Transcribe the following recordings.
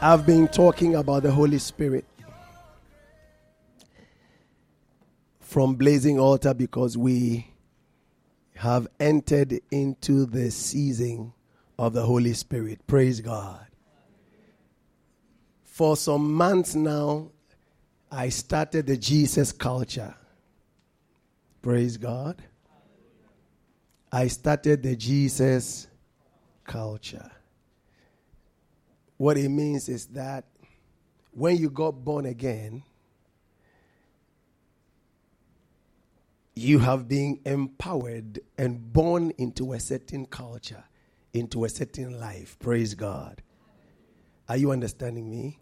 I've been talking about the Holy Spirit from Blazing Altar because we have entered into the season of the Holy Spirit. Praise God. For some months now, I started the Jesus culture. Praise God. I started the Jesus culture. What it means is that when you got born again, you have been empowered and born into a certain culture, into a certain life. Praise God. Are you understanding me?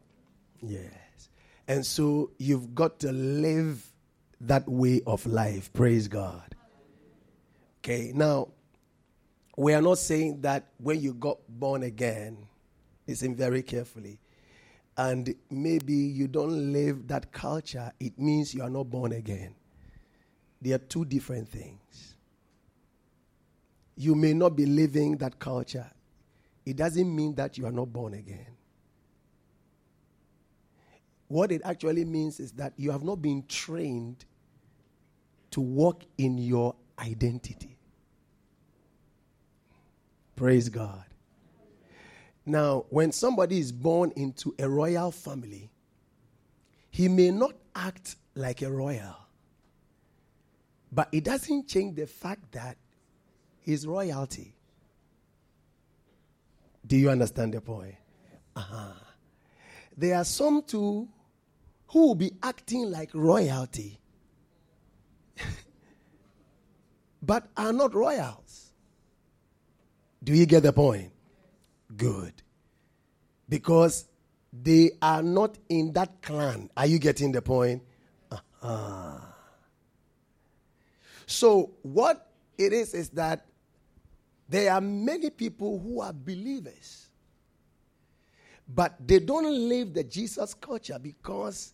Yes. And so you've got to live that way of life. Praise God. Okay, now, we are not saying that when you got born again, Listen very carefully. And maybe you don't live that culture, it means you are not born again. They are two different things. You may not be living that culture, it doesn't mean that you are not born again. What it actually means is that you have not been trained to walk in your identity. Praise God. Now, when somebody is born into a royal family, he may not act like a royal, but it doesn't change the fact that he's royalty. Do you understand the point? Uh-huh. There are some too who will be acting like royalty, but are not royals. Do you get the point? Good. Because they are not in that clan. Are you getting the point? Uh-huh. So, what it is is that there are many people who are believers, but they don't live the Jesus culture because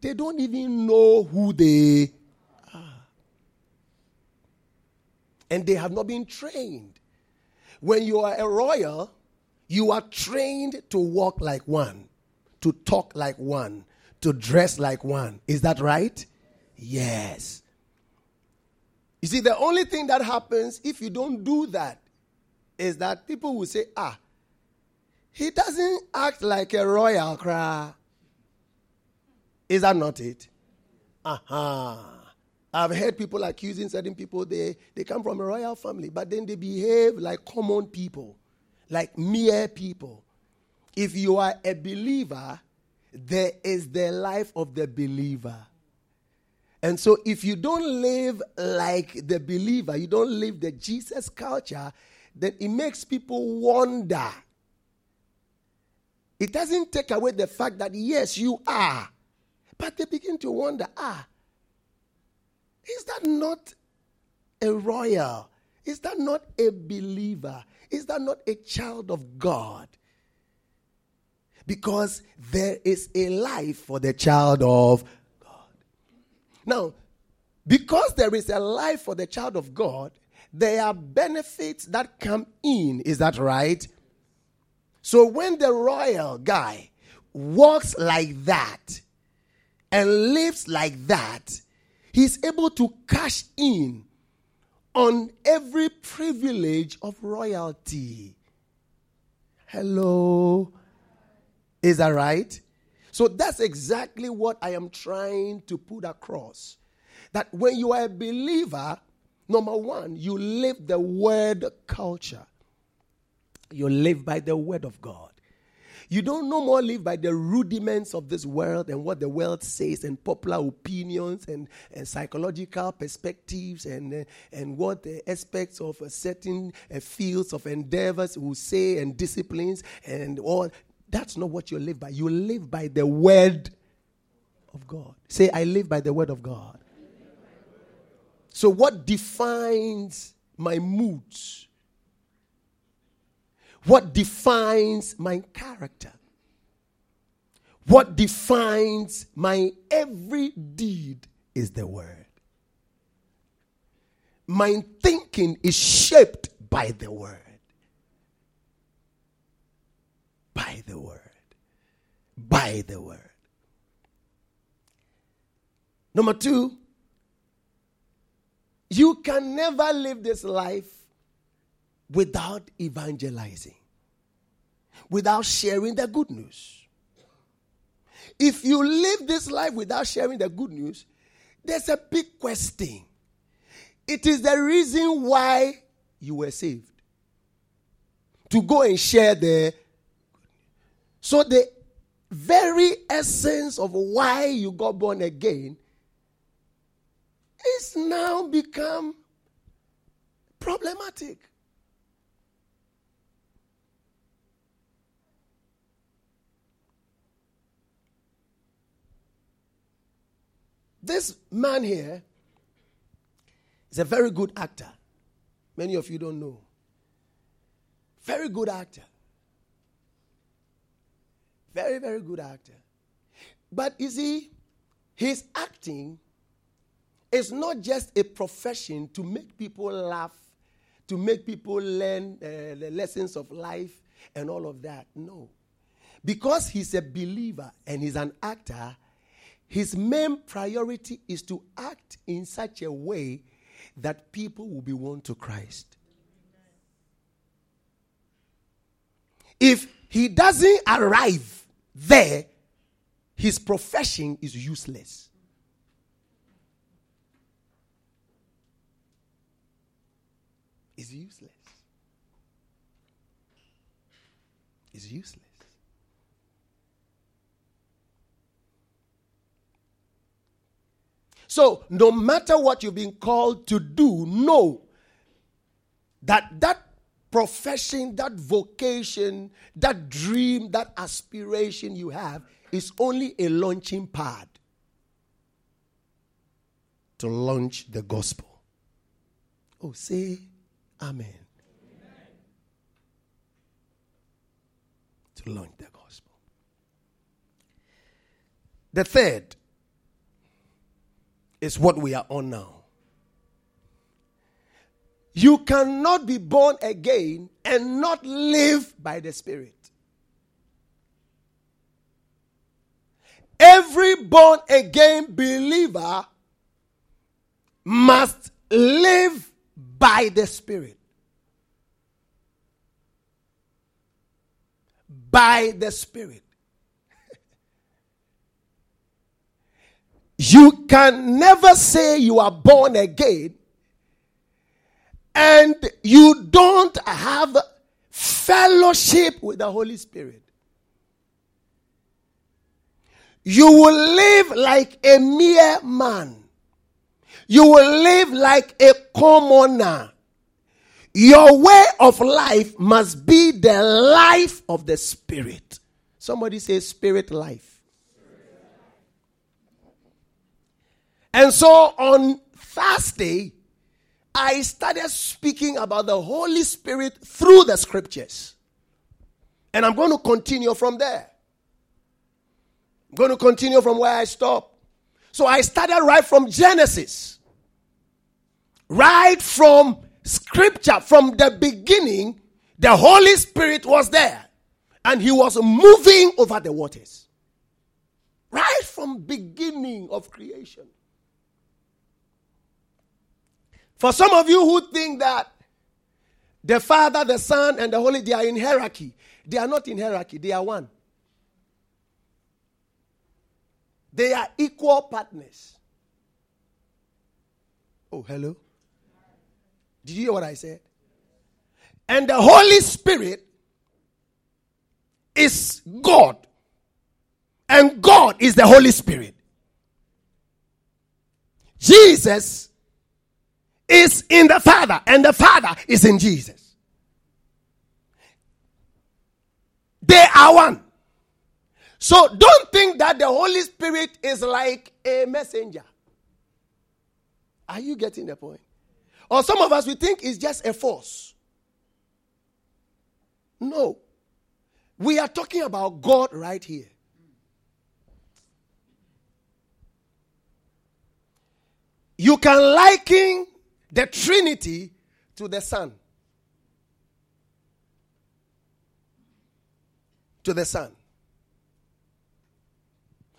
they don't even know who they are. And they have not been trained. When you are a royal, you are trained to walk like one, to talk like one, to dress like one. Is that right? Yes. You see, the only thing that happens if you don't do that is that people will say, ah, he doesn't act like a royal cry. Is that not it? Aha. Uh-huh. I've heard people accusing certain people they, they come from a royal family, but then they behave like common people like mere people. If you are a believer, there is the life of the believer. And so, if you don't live like the believer, you don't live the Jesus culture, then it makes people wonder. It doesn't take away the fact that, yes, you are. But they begin to wonder ah, is that not a royal? Is that not a believer? Is that not a child of God? Because there is a life for the child of God. Now, because there is a life for the child of God, there are benefits that come in. Is that right? So when the royal guy walks like that and lives like that, he's able to cash in on every privilege of royalty. Hello. Is that right? So that's exactly what I am trying to put across. That when you are a believer, number one, you live the word culture. You live by the word of God. You don't no more live by the rudiments of this world and what the world says and popular opinions and, and psychological perspectives and, uh, and what the aspects of a certain uh, fields of endeavors will say and disciplines and all. That's not what you live by. You live by the word of God. Say, I live by the word of God. So, what defines my moods? What defines my character? What defines my every deed is the word. My thinking is shaped by the word. By the word. By the word. Number two, you can never live this life without evangelizing, without sharing the good news. If you live this life without sharing the good news, there's a big question. It is the reason why you were saved. To go and share the so the very essence of why you got born again is now become problematic. This man here is a very good actor. Many of you don't know. Very good actor. Very, very good actor. But you see, his acting is not just a profession to make people laugh, to make people learn uh, the lessons of life and all of that. No. Because he's a believer and he's an actor, his main priority is to act in such a way that people will be won to Christ. If he doesn't arrive there, his profession is useless. It's useless. It's useless. So, no matter what you've been called to do, know that that profession, that vocation, that dream, that aspiration you have is only a launching pad to launch the gospel. Oh, say amen. To launch the gospel. The third is what we are on now. You cannot be born again and not live by the Spirit. Every born again believer must live by the Spirit. By the Spirit. You can never say you are born again and you don't have fellowship with the Holy Spirit. You will live like a mere man. You will live like a commoner. Your way of life must be the life of the Spirit. Somebody say, Spirit life. And so on Thursday, I started speaking about the Holy Spirit through the scriptures. And I'm going to continue from there. I'm going to continue from where I stopped. So I started right from Genesis. Right from scripture, from the beginning, the Holy Spirit was there. And he was moving over the waters. Right from beginning of creation. For some of you who think that the Father, the Son, and the Holy, they are in hierarchy. They are not in hierarchy, they are one. They are equal partners. Oh, hello? Did you hear what I said? And the Holy Spirit is God, and God is the Holy Spirit. Jesus is in the Father, and the Father is in Jesus. They are one. So don't think that the Holy Spirit is like a messenger. Are you getting the point? Or some of us, we think it's just a force. No. We are talking about God right here. You can liken the Trinity to the sun. To the sun.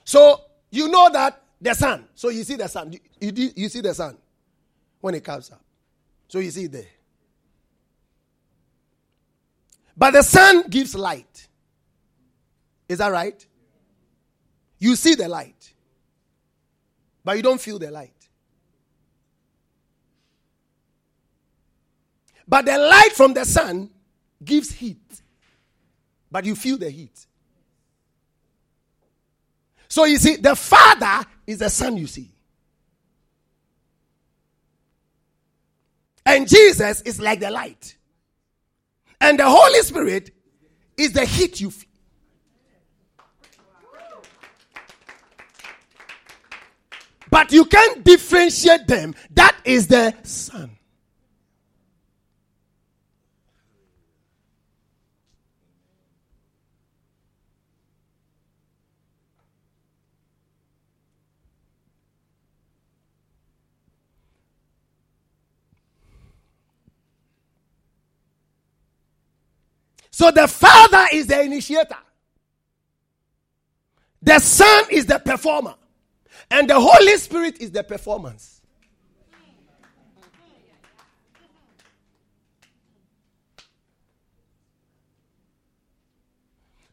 So you know that the sun. So you see the sun. You, you, you see the sun when it comes up. So you see there. But the sun gives light. Is that right? You see the light, but you don't feel the light. But the light from the sun gives heat, but you feel the heat. So you see, the Father is the sun you see. And Jesus is like the light. And the Holy Spirit is the heat you feel. But you can't differentiate them. That is the sun. So the Father is the initiator, the Son is the performer, and the Holy Spirit is the performance.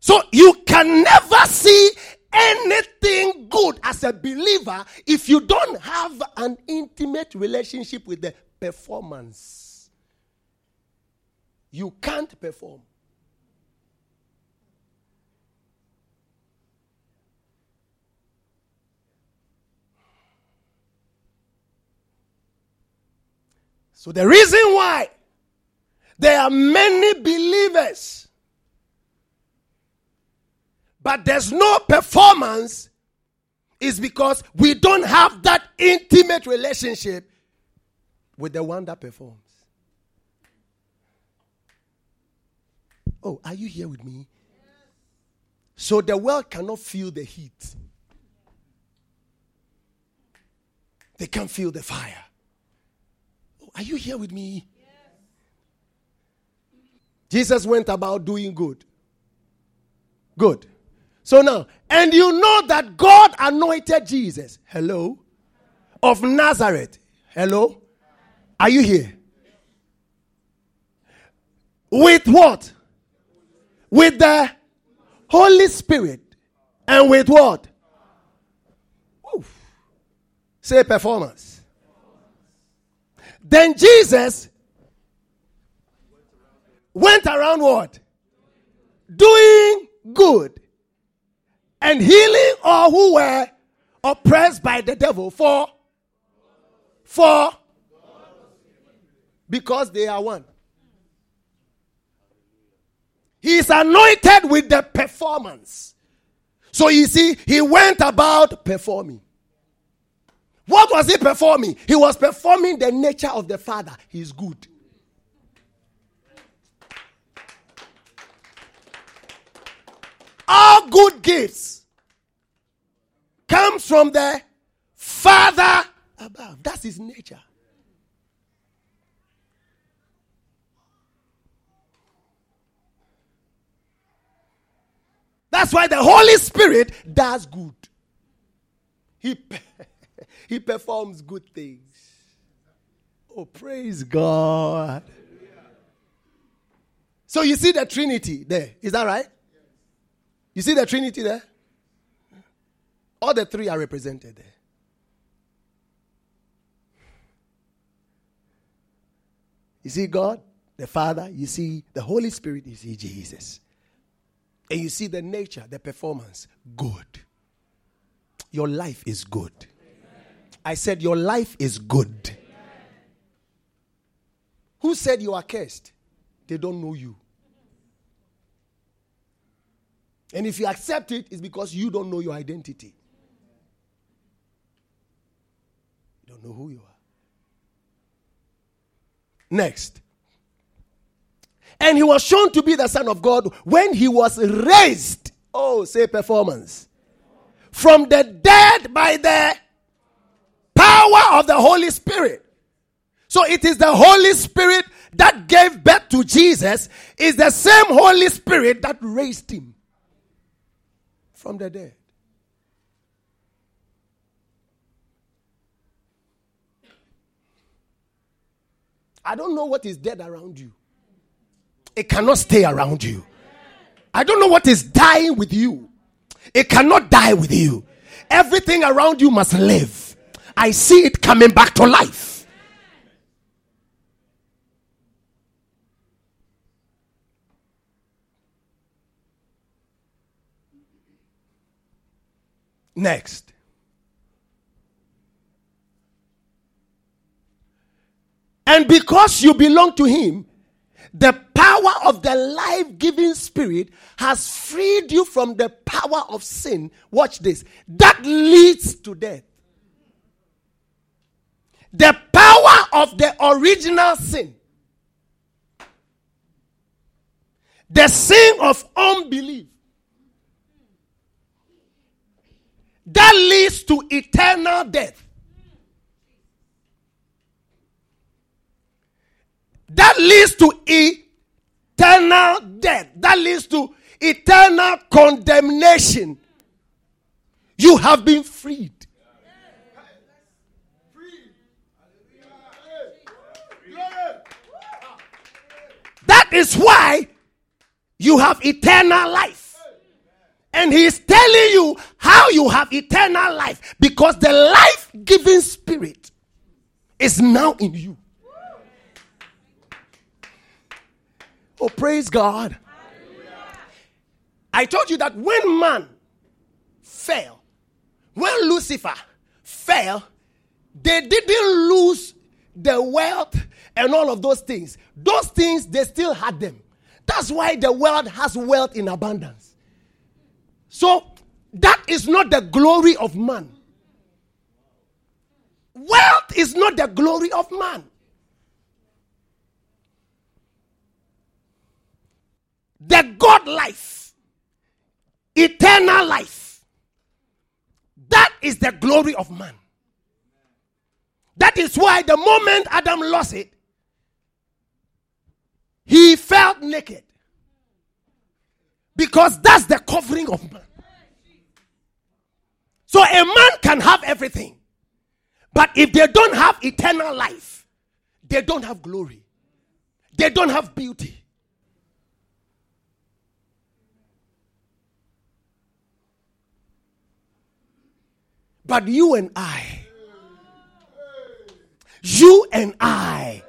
So you can never see anything good as a believer if you don't have an intimate relationship with the performance. You can't perform. So the reason why there are many believers, but there's no performance, is because we don't have that intimate relationship with the one that performs. Oh, are you here with me? So the world cannot feel the heat. They can't feel the fire. Are you here with me? Yes. Jesus went about doing good. Good. So now, and you know that God anointed Jesus. Hello? Of Nazareth. Hello? Are you here? With what? With the Holy Spirit. And with what? Oof. Say performance. Then Jesus went around what? Doing good and healing all who were oppressed by the devil for for because they are one. He is anointed with the performance. So you see, he went about performing. What was he performing? He was performing the nature of the Father. He's good. All good gifts comes from the Father above. That's his nature. That's why the Holy Spirit does good. He he performs good things. Oh, praise God. So you see the Trinity there. Is that right? You see the Trinity there? All the three are represented there. You see God, the Father, you see the Holy Spirit, you see Jesus. and you see the nature, the performance, good. Your life is good. I said, Your life is good. Who said you are cursed? They don't know you. And if you accept it, it's because you don't know your identity. You don't know who you are. Next. And he was shown to be the Son of God when he was raised. Oh, say performance. From the dead by the power of the Holy Spirit. So it is the Holy Spirit that gave birth to Jesus, is the same Holy Spirit that raised him from the dead. I don't know what is dead around you. It cannot stay around you. I don't know what is dying with you. It cannot die with you. Everything around you must live. I see it coming back to life. Next. And because you belong to Him, the power of the life giving Spirit has freed you from the power of sin. Watch this. That leads to death. The power of the original sin. The sin of unbelief. That leads to eternal death. That leads to eternal death. That leads to eternal condemnation. You have been freed. That is why you have eternal life. And he is telling you how you have eternal life because the life giving spirit is now in you. Oh, praise God. I told you that when man fell, when Lucifer fell, they didn't lose the wealth and all of those things. Those things, they still had them. That's why the world has wealth in abundance. So, that is not the glory of man. Wealth is not the glory of man. the God life, eternal life. That is the glory of man. That is why the moment Adam lost it, he felt naked. Because that's the covering of man. So a man can have everything. But if they don't have eternal life, they don't have glory. They don't have beauty. But you and I, you and I,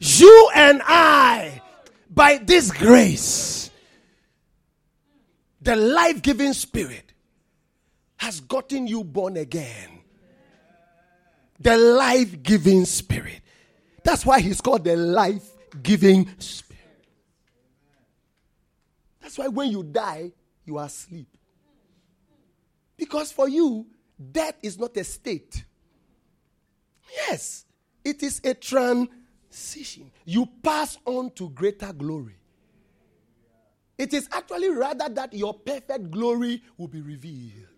you and I, by this grace, the life giving spirit has gotten you born again. The life giving spirit. That's why he's called the life giving spirit. That's why when you die, you are asleep. Because for you, Death is not a state. Yes, it is a transition. You pass on to greater glory. It is actually rather that your perfect glory will be revealed.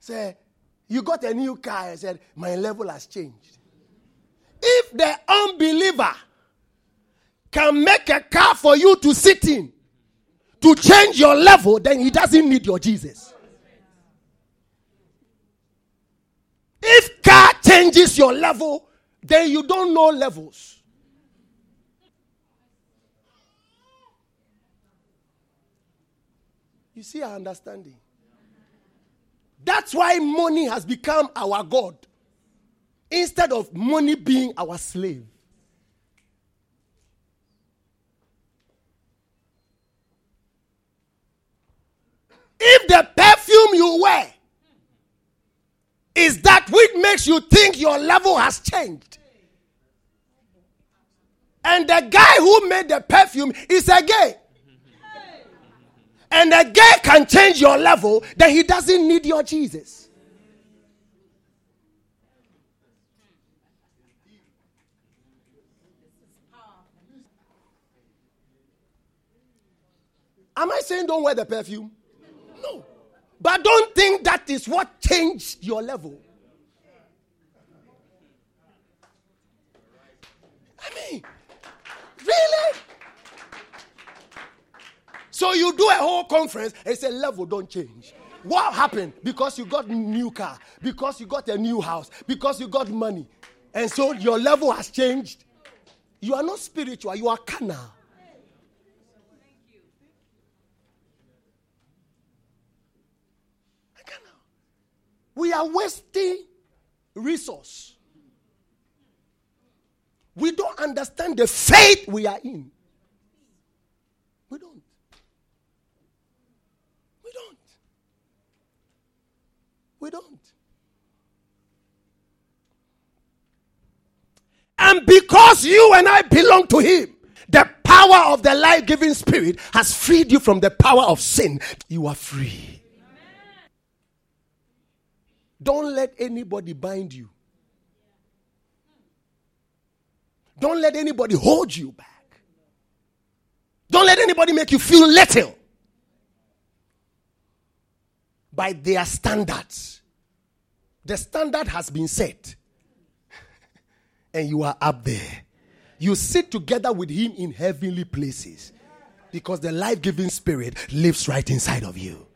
Say, you got a new car and said, My level has changed. If the unbeliever can make a car for you to sit in to change your level, then he doesn't need your Jesus. If car changes your level, then you don't know levels. You see our understanding. That's why money has become our God instead of money being our slave. If the perfume you wear is that which makes you think your level has changed, and the guy who made the perfume is a gay. And a gay can change your level, then he doesn't need your Jesus. Am I saying don't wear the perfume? No. But don't think that is what changed your level. I mean, really? So you do a whole conference and say level don't change. What happened? Because you got new car, because you got a new house, because you got money. And so your level has changed. You are not spiritual, you are carnal. We are wasting resource. We don't understand the faith we are in. We don't. We don't. We don't. And because you and I belong to Him, the power of the life giving Spirit has freed you from the power of sin. You are free. Don't let anybody bind you. Don't let anybody hold you back. Don't let anybody make you feel little by their standards. The standard has been set, and you are up there. You sit together with Him in heavenly places because the life giving Spirit lives right inside of you.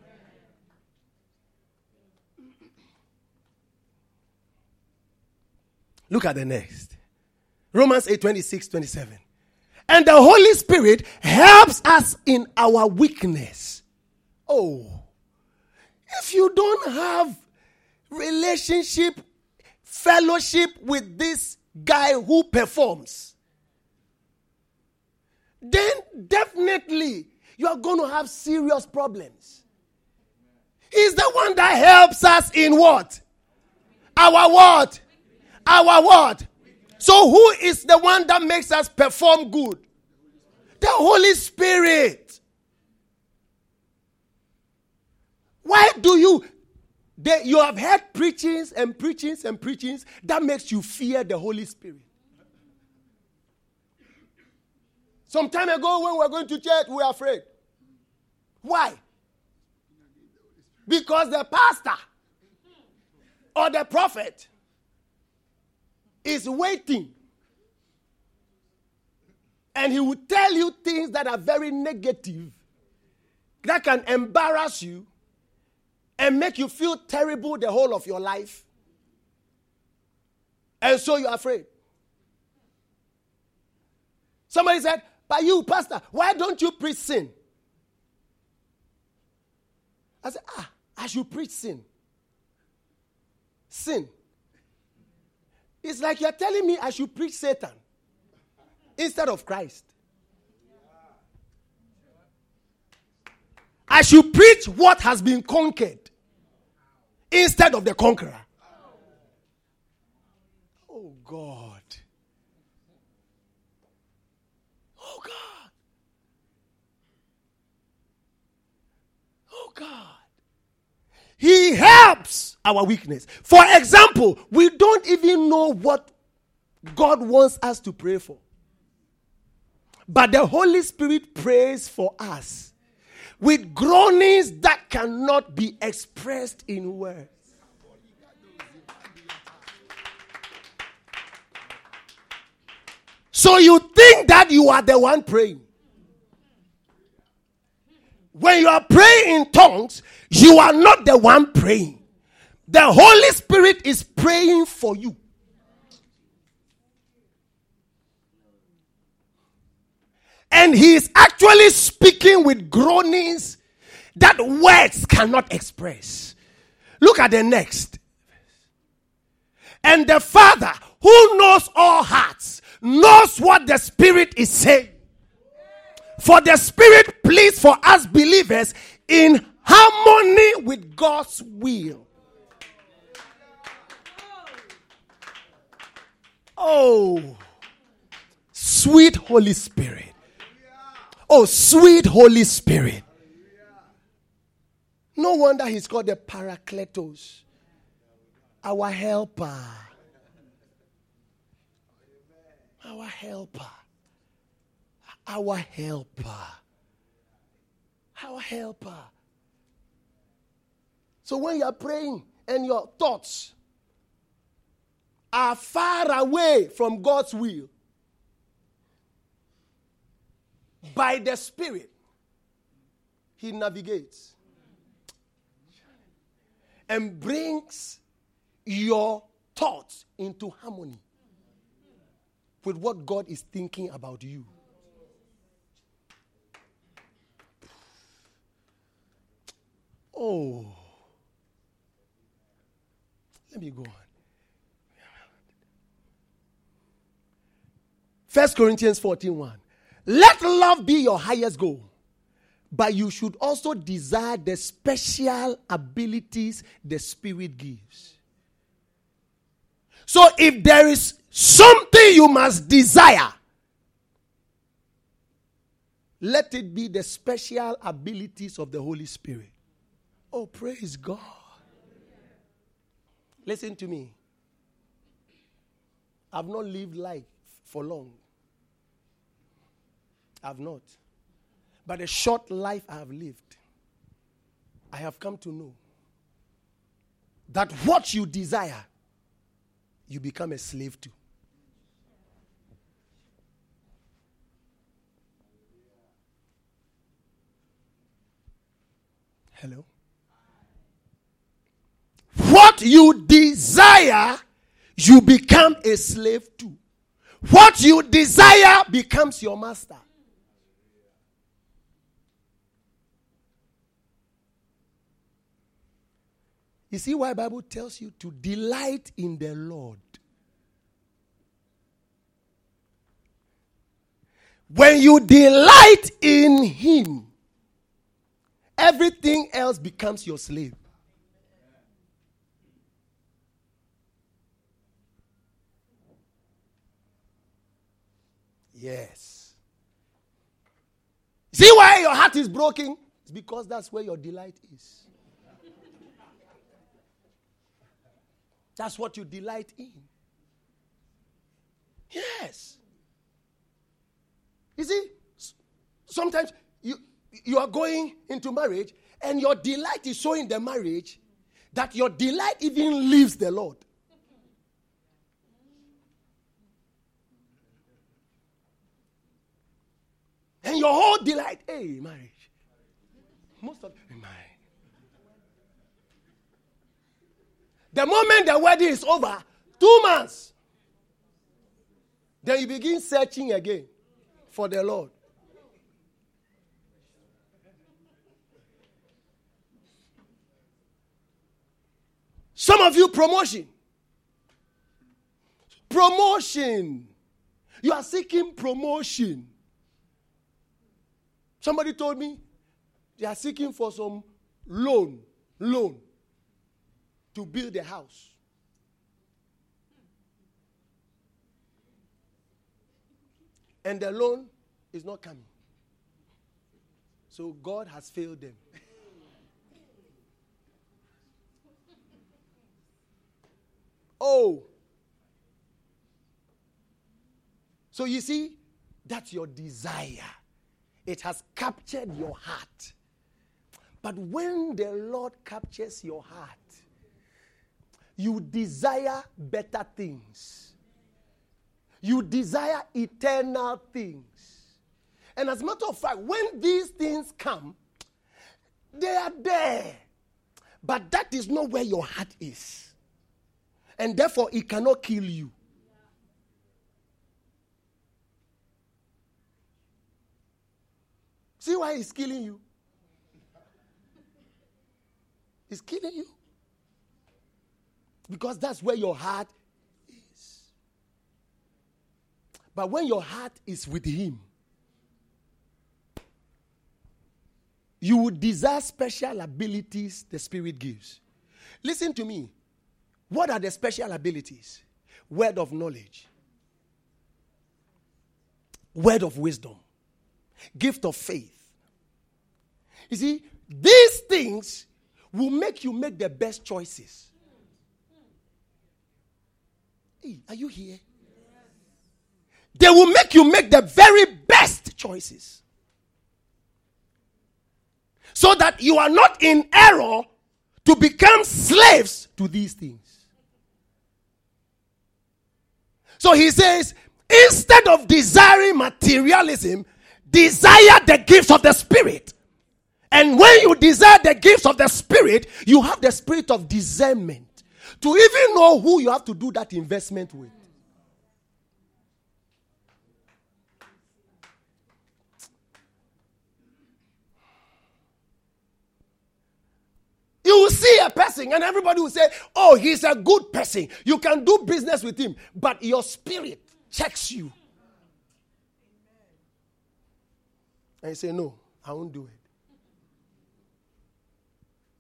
Look at the next. Romans 8 26, 27. And the Holy Spirit helps us in our weakness. Oh, if you don't have relationship, fellowship with this guy who performs, then definitely you are going to have serious problems. He's the one that helps us in what? Our what? Our what? So who is the one that makes us perform good? The Holy Spirit. Why do you they, you have heard preachings and preachings and preachings that makes you fear the Holy Spirit. Some time ago, when we were going to church, we were afraid. Why? Because the pastor or the prophet is waiting. And he will tell you things that are very negative, that can embarrass you and make you feel terrible the whole of your life. And so you're afraid. Somebody said, But you, Pastor, why don't you preach sin? I said, Ah, I should preach sin. Sin. It's like you're telling me I should preach Satan instead of Christ. I should preach what has been conquered instead of the conqueror. Oh God. Oh God. Oh God. He helps our weakness. For example, we don't even know what God wants us to pray for. But the Holy Spirit prays for us with groanings that cannot be expressed in words. So you think that you are the one praying. When you are praying in tongues, you are not the one praying. The Holy Spirit is praying for you. And he is actually speaking with groanings that words cannot express. Look at the next. And the Father, who knows all hearts, knows what the Spirit is saying. For the Spirit pleads for us believers in harmony with God's will. Oh, sweet Holy Spirit. Oh, sweet Holy Spirit. No wonder he's called the Parakletos, our helper. Our helper. Our helper. Our helper. So when you are praying and your thoughts are far away from God's will, by the Spirit, He navigates and brings your thoughts into harmony with what God is thinking about you. Oh. Let me go on. First Corinthians 14 1. Let love be your highest goal, but you should also desire the special abilities the Spirit gives. So if there is something you must desire, let it be the special abilities of the Holy Spirit. Oh, praise God. Listen to me. I've not lived life for long. I've not. But a short life I have lived, I have come to know that what you desire, you become a slave to. Hello? What you desire, you become a slave to. What you desire becomes your master. You see why Bible tells you to delight in the Lord. When you delight in him, everything else becomes your slave. Yes. See why your heart is broken? It's because that's where your delight is. That's what you delight in. Yes. You see, sometimes you, you are going into marriage and your delight is so in the marriage that your delight even leaves the Lord. And your whole delight, hey, marriage. Most of my The moment the wedding is over, two months, then you begin searching again for the Lord. Some of you, promotion. Promotion. You are seeking promotion. Somebody told me they are seeking for some loan. Loan to build a house. And the loan is not coming. So God has failed them. oh. So you see, that's your desire. It has captured your heart. But when the Lord captures your heart, you desire better things. You desire eternal things. And as a matter of fact, when these things come, they are there. But that is not where your heart is. And therefore, it cannot kill you. See why it's killing you? It's killing you. Because that's where your heart is. But when your heart is with Him, you would desire special abilities the Spirit gives. Listen to me. What are the special abilities? Word of knowledge, word of wisdom, gift of faith. You see, these things will make you make the best choices. Are you here? They will make you make the very best choices. So that you are not in error to become slaves to these things. So he says, instead of desiring materialism, desire the gifts of the Spirit. And when you desire the gifts of the Spirit, you have the spirit of discernment to even know who you have to do that investment with. You will see a person, and everybody will say, Oh, he's a good person. You can do business with him, but your spirit checks you. And you say, No, I won't do it.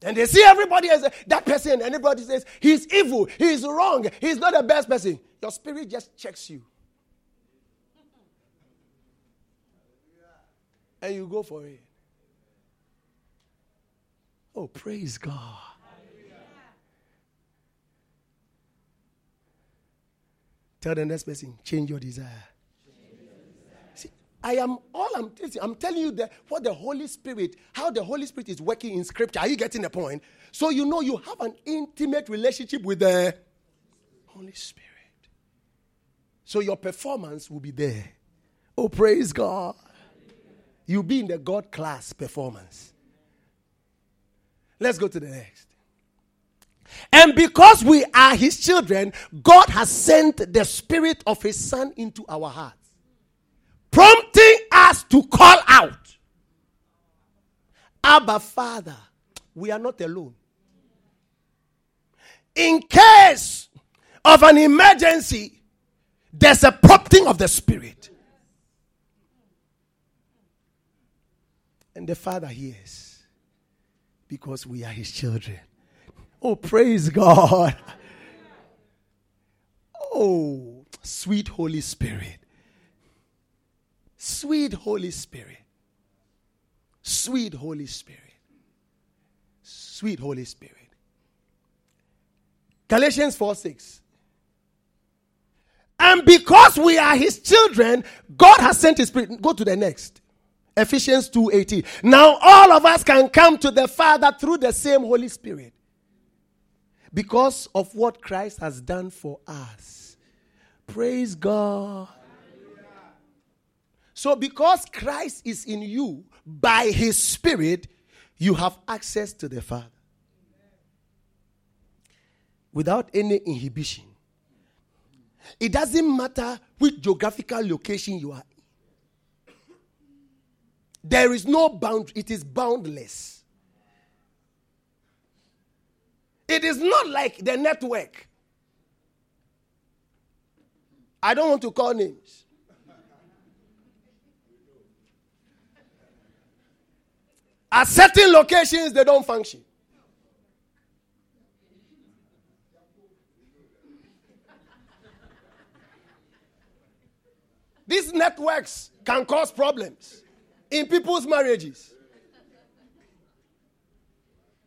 And they see everybody as that person, and everybody says, He's evil, he's wrong, he's not the best person. Your spirit just checks you. And you go for it. Oh, praise God. Tell the next person, change your desire. I am all I'm, I'm telling you that what the Holy Spirit, how the Holy Spirit is working in Scripture. Are you getting the point? So you know you have an intimate relationship with the Holy Spirit. So your performance will be there. Oh, praise God. You'll be in the God class performance. Let's go to the next. And because we are his children, God has sent the spirit of his son into our hearts, prompting us to call out, Abba, Father. We are not alone. In case of an emergency, there's a prompting of the spirit. And the Father hears because we are his children. Oh, praise God. Oh, sweet Holy Spirit. Sweet Holy Spirit. Sweet Holy Spirit. Sweet Holy Spirit. Galatians 4 6. And because we are his children, God has sent his spirit. Go to the next. Ephesians 2:18. Now all of us can come to the Father through the same Holy Spirit. Because of what Christ has done for us. Praise God. So because Christ is in you by his spirit, you have access to the Father. Without any inhibition. It doesn't matter which geographical location you are in. there is no boundary, it is boundless. It is not like the network. I don't want to call names. At certain locations, they don't function. These networks can cause problems in people's marriages.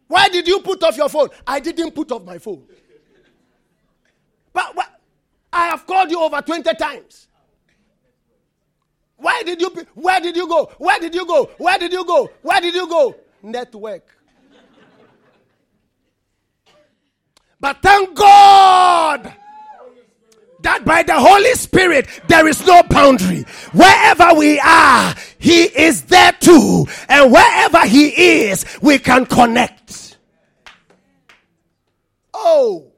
Why did you put off your phone? I didn't put off my phone. But, I have called you over 20 times. Why did you where did you go? Where did you go? Where did you go? Where did you go? Network. But thank God that by the Holy Spirit there is no boundary. Wherever we are, He is there too. And wherever He is, we can connect. Oh.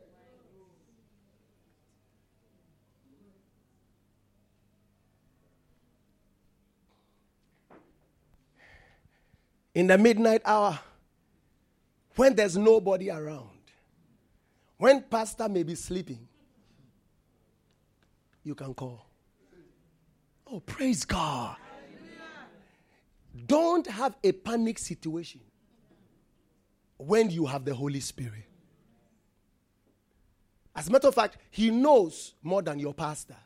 In the midnight hour, when there's nobody around, when pastor may be sleeping, you can call. Oh, praise God. Don't have a panic situation when you have the Holy Spirit. As a matter of fact, He knows more than your pastor.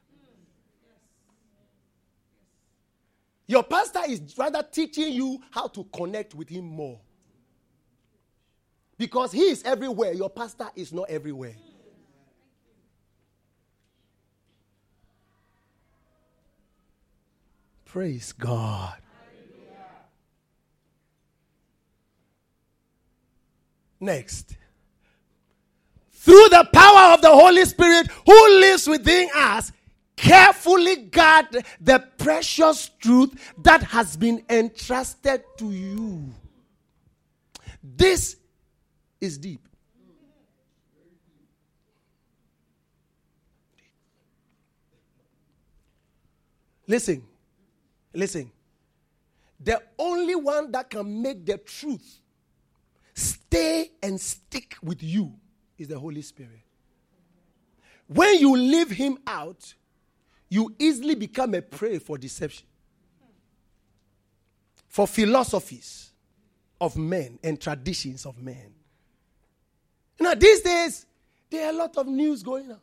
Your pastor is rather teaching you how to connect with him more. Because he is everywhere, your pastor is not everywhere. Praise God. Next. Through the power of the Holy Spirit who lives within us, carefully guard the precious truth that has been entrusted to you. This is deep. Listen, listen. The only one that can make the truth stay and stick with you is the Holy Spirit. When you leave him out, you easily become a prey for deception, for philosophies of men and traditions of men. Now, these days, there are a lot of news going on.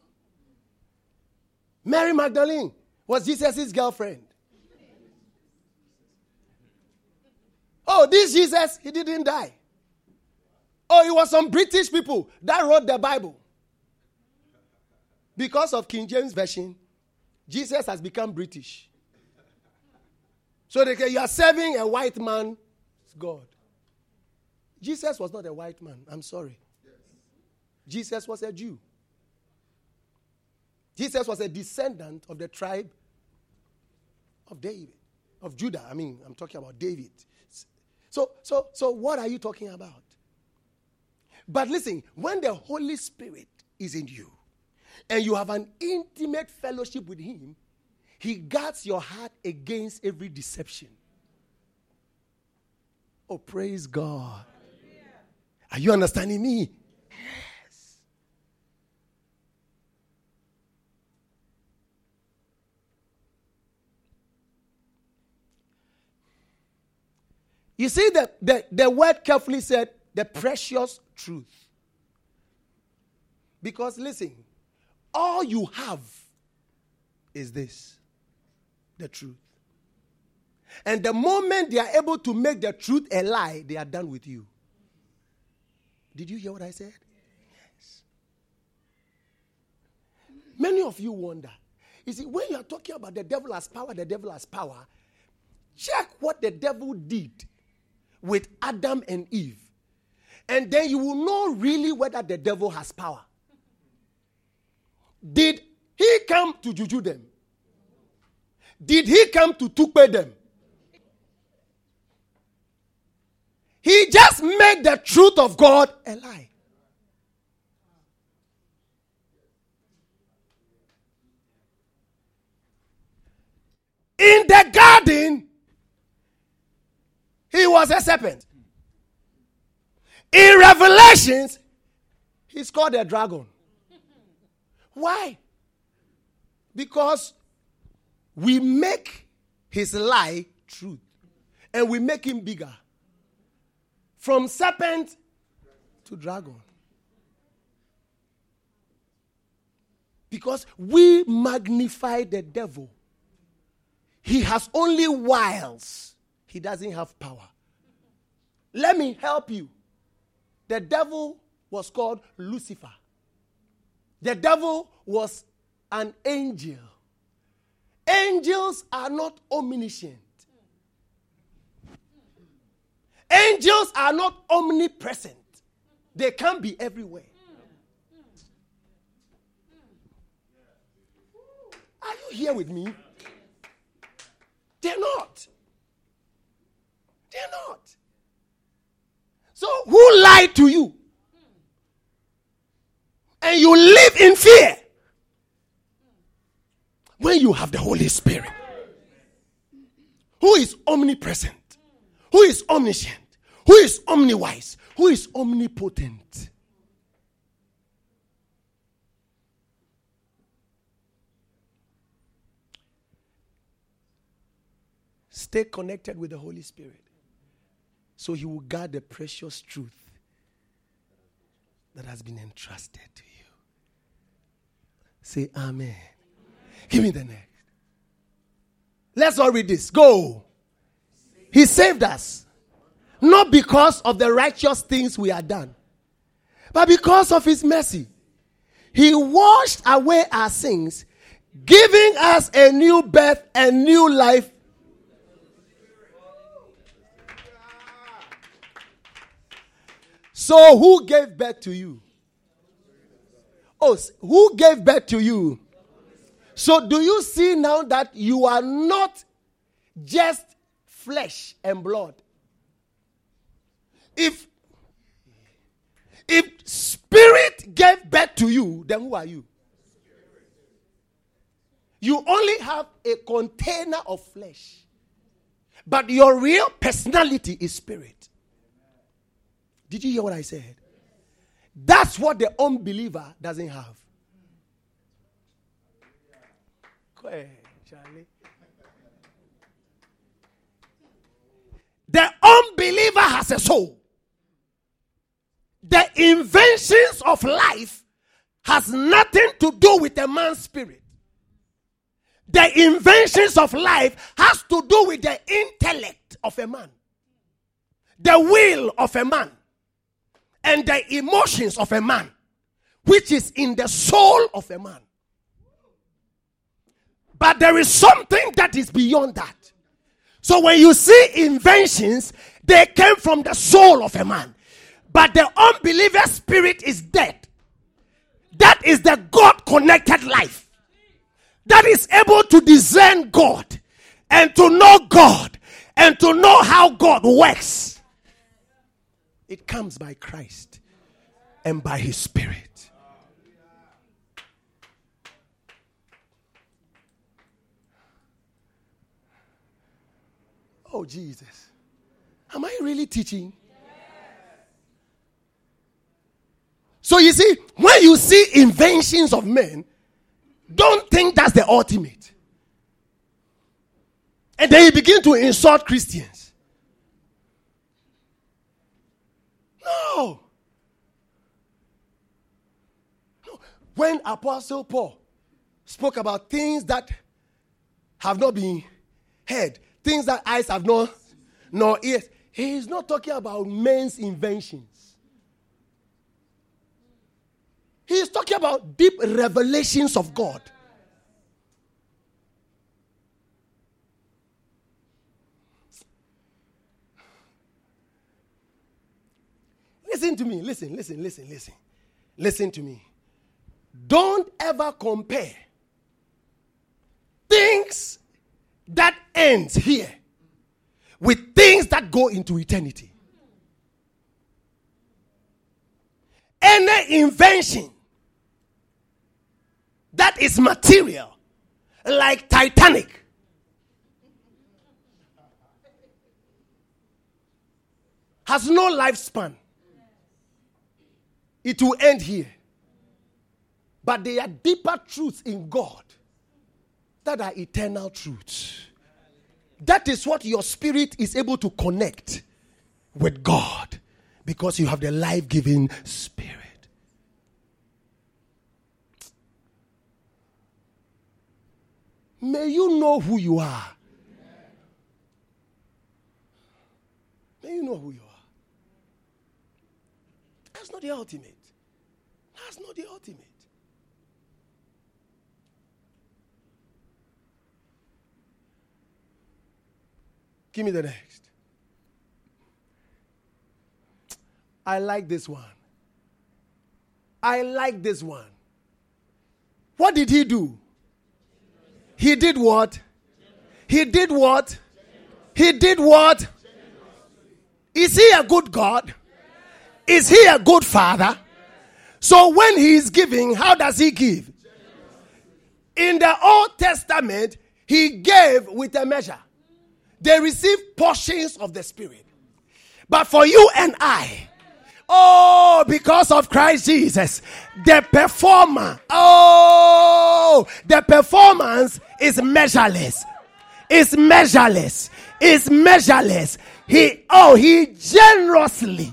Mary Magdalene was Jesus' girlfriend. Oh, this Jesus, he didn't die. Oh, it was some British people that wrote the Bible. Because of King James Version, Jesus has become British. So they say, You are serving a white man, God. Jesus was not a white man. I'm sorry. Jesus was a Jew. Jesus was a descendant of the tribe of David, of Judah. I mean, I'm talking about David. So, so, so what are you talking about? But listen, when the Holy Spirit is in you and you have an intimate fellowship with Him, He guards your heart against every deception. Oh, praise God. Are you understanding me? Yes. You see, the, the, the word carefully said, the precious truth. Because listen, all you have is this the truth. And the moment they are able to make the truth a lie, they are done with you. Did you hear what I said? Yes. Many of you wonder. You see, when you are talking about the devil has power, the devil has power, check what the devil did with Adam and Eve. And then you will know really whether the devil has power. Did he come to juju them? Did he come to tukpe them? He just made the truth of God a lie. In the garden, he was a serpent. In Revelations, he's called a dragon. Why? Because we make his lie truth and we make him bigger. From serpent to dragon. Because we magnify the devil. He has only wiles, he doesn't have power. Let me help you. The devil was called Lucifer. The devil was an angel. Angels are not omniscient. Angels are not omnipresent. They can be everywhere. Are you here with me? They're not. They're not. So, who lied to you? And you live in fear when you have the Holy Spirit, who is omnipresent, who is omniscient, who is omniwise, who is omnipotent. Stay connected with the Holy Spirit so he will guard the precious truth that has been entrusted to you. Say amen. Give me the next. Let's all read this. Go. He saved us. Not because of the righteous things we had done, but because of His mercy. He washed away our sins, giving us a new birth and new life. So, who gave birth to you? Oh, who gave birth to you? So, do you see now that you are not just flesh and blood? If if spirit gave birth to you, then who are you? You only have a container of flesh. But your real personality is spirit. Did you hear what I said? That's what the unbeliever doesn't have. The unbeliever has a soul. The inventions of life has nothing to do with a man's spirit. The inventions of life has to do with the intellect of a man, the will of a man, and the emotions of a man, which is in the soul of a man. But there is something that is beyond that. So when you see inventions, they came from the soul of a man. But the unbeliever spirit is dead. That is the God connected life. That is able to discern God and to know God and to know how God works. It comes by Christ and by His Spirit. Oh, Jesus. Am I really teaching? So you see, when you see inventions of men, don't think that's the ultimate. And then you begin to insult Christians. No. When Apostle Paul spoke about things that have not been heard, things that eyes have not, nor ears, he is not talking about men's inventions. He is talking about deep revelations of God. Listen to me. Listen, listen, listen, listen. Listen to me. Don't ever compare things that ends here with things that go into eternity. Any invention that is material, like Titanic. Has no lifespan. It will end here. But there are deeper truths in God that are eternal truths. That is what your spirit is able to connect with God because you have the life giving spirit. May you know who you are. May you know who you are. That's not the ultimate. That's not the ultimate. Give me the next. I like this one. I like this one. What did he do? He did what? He did what? He did what? Is he a good God? Is he a good father? So when he is giving, how does he give? In the Old Testament, he gave with a measure. They received portions of the Spirit. But for you and I, Oh, because of Christ Jesus, the performer. Oh, the performance is measureless. Is measureless. Is measureless. He, oh, he generously.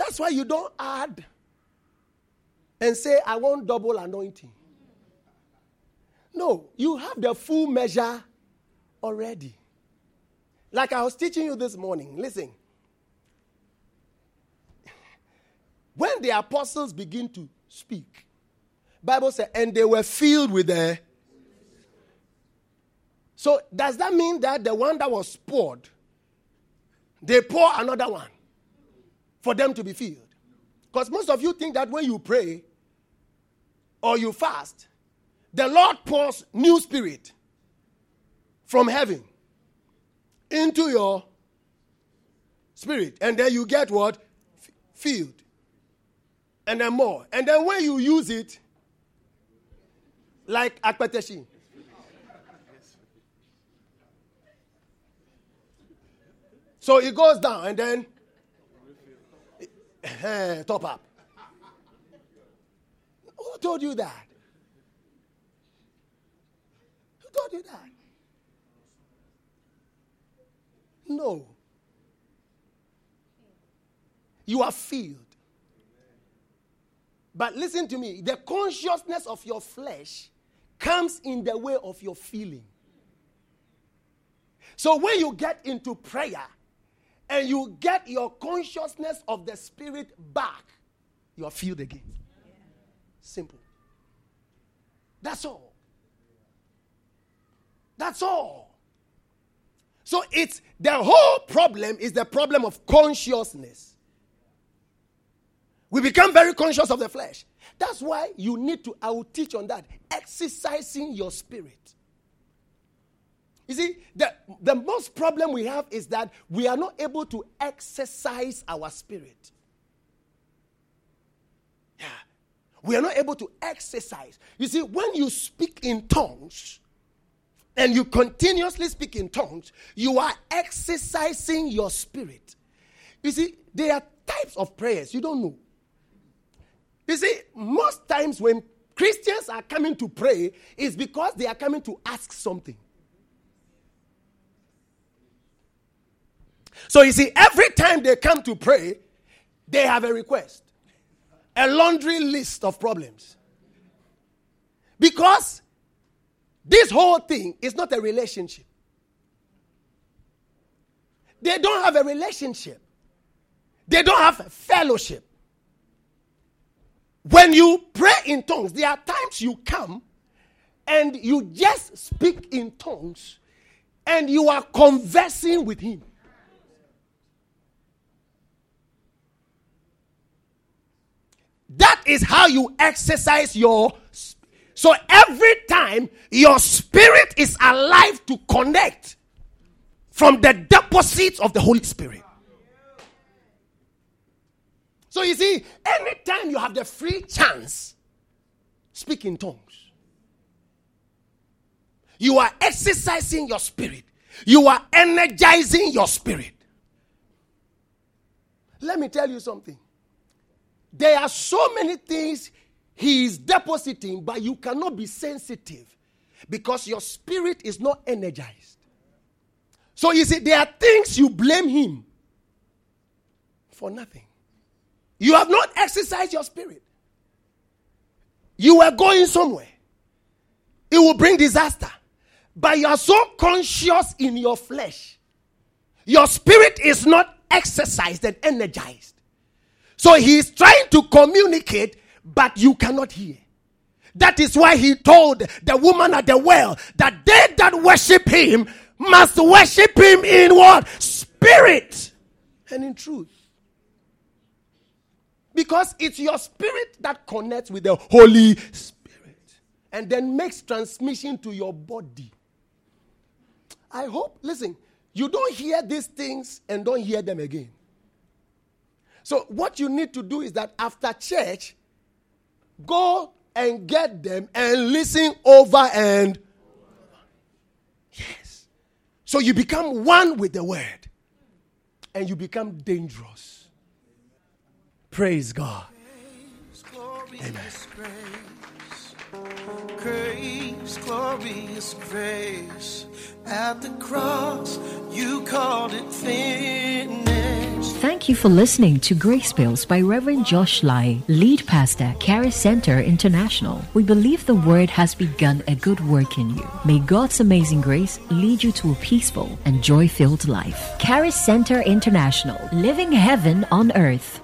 That's why you don't add and say, I want double anointing. No, you have the full measure already. Like I was teaching you this morning, listen. When the apostles begin to speak, Bible said, and they were filled with the. So does that mean that the one that was poured, they pour another one for them to be filled? Because most of you think that when you pray or you fast, the Lord pours new spirit from heaven into your spirit. And then you get what? Filled. And then more. And then when you use it, like akpeteshi. So it goes down and then top up. Who told you that? Who told you that? No. You are filled. But listen to me the consciousness of your flesh comes in the way of your feeling. So when you get into prayer and you get your consciousness of the spirit back, you are filled again. Simple. That's all. That's all. So it's the whole problem is the problem of consciousness. We become very conscious of the flesh. That's why you need to, I will teach on that, exercising your spirit. You see, the, the most problem we have is that we are not able to exercise our spirit. Yeah. We are not able to exercise. You see, when you speak in tongues, and you continuously speak in tongues, you are exercising your spirit. You see, there are types of prayers you don't know. You see, most times when Christians are coming to pray, is because they are coming to ask something. So you see, every time they come to pray, they have a request, a laundry list of problems. Because this whole thing is not a relationship. They don't have a relationship. They don't have a fellowship. When you pray in tongues, there are times you come and you just speak in tongues and you are conversing with Him. That is how you exercise your so every time your spirit is alive to connect from the deposits of the Holy Spirit. So you see, anytime you have the free chance, speak in tongues. You are exercising your spirit. You are energizing your spirit. Let me tell you something. There are so many things he is depositing, but you cannot be sensitive because your spirit is not energized. So you see, there are things you blame him for nothing. You have not exercised your spirit. You were going somewhere. It will bring disaster. But you are so conscious in your flesh. Your spirit is not exercised and energized. So he is trying to communicate but you cannot hear. That is why he told the woman at the well that they that worship him must worship him in what? Spirit and in truth. Because it's your spirit that connects with the Holy Spirit and then makes transmission to your body. I hope, listen, you don't hear these things and don't hear them again. So, what you need to do is that after church, Go and get them and listen over and yes. So you become one with the word and you become dangerous. Praise God. Amen. Grace, glorious grace. At the cross, you called it finished. Thank you for listening to Grace Bills by Reverend Josh Lai, lead pastor, Caris Center International. We believe the word has begun a good work in you. May God's amazing grace lead you to a peaceful and joy filled life. Caris Center International, living heaven on earth.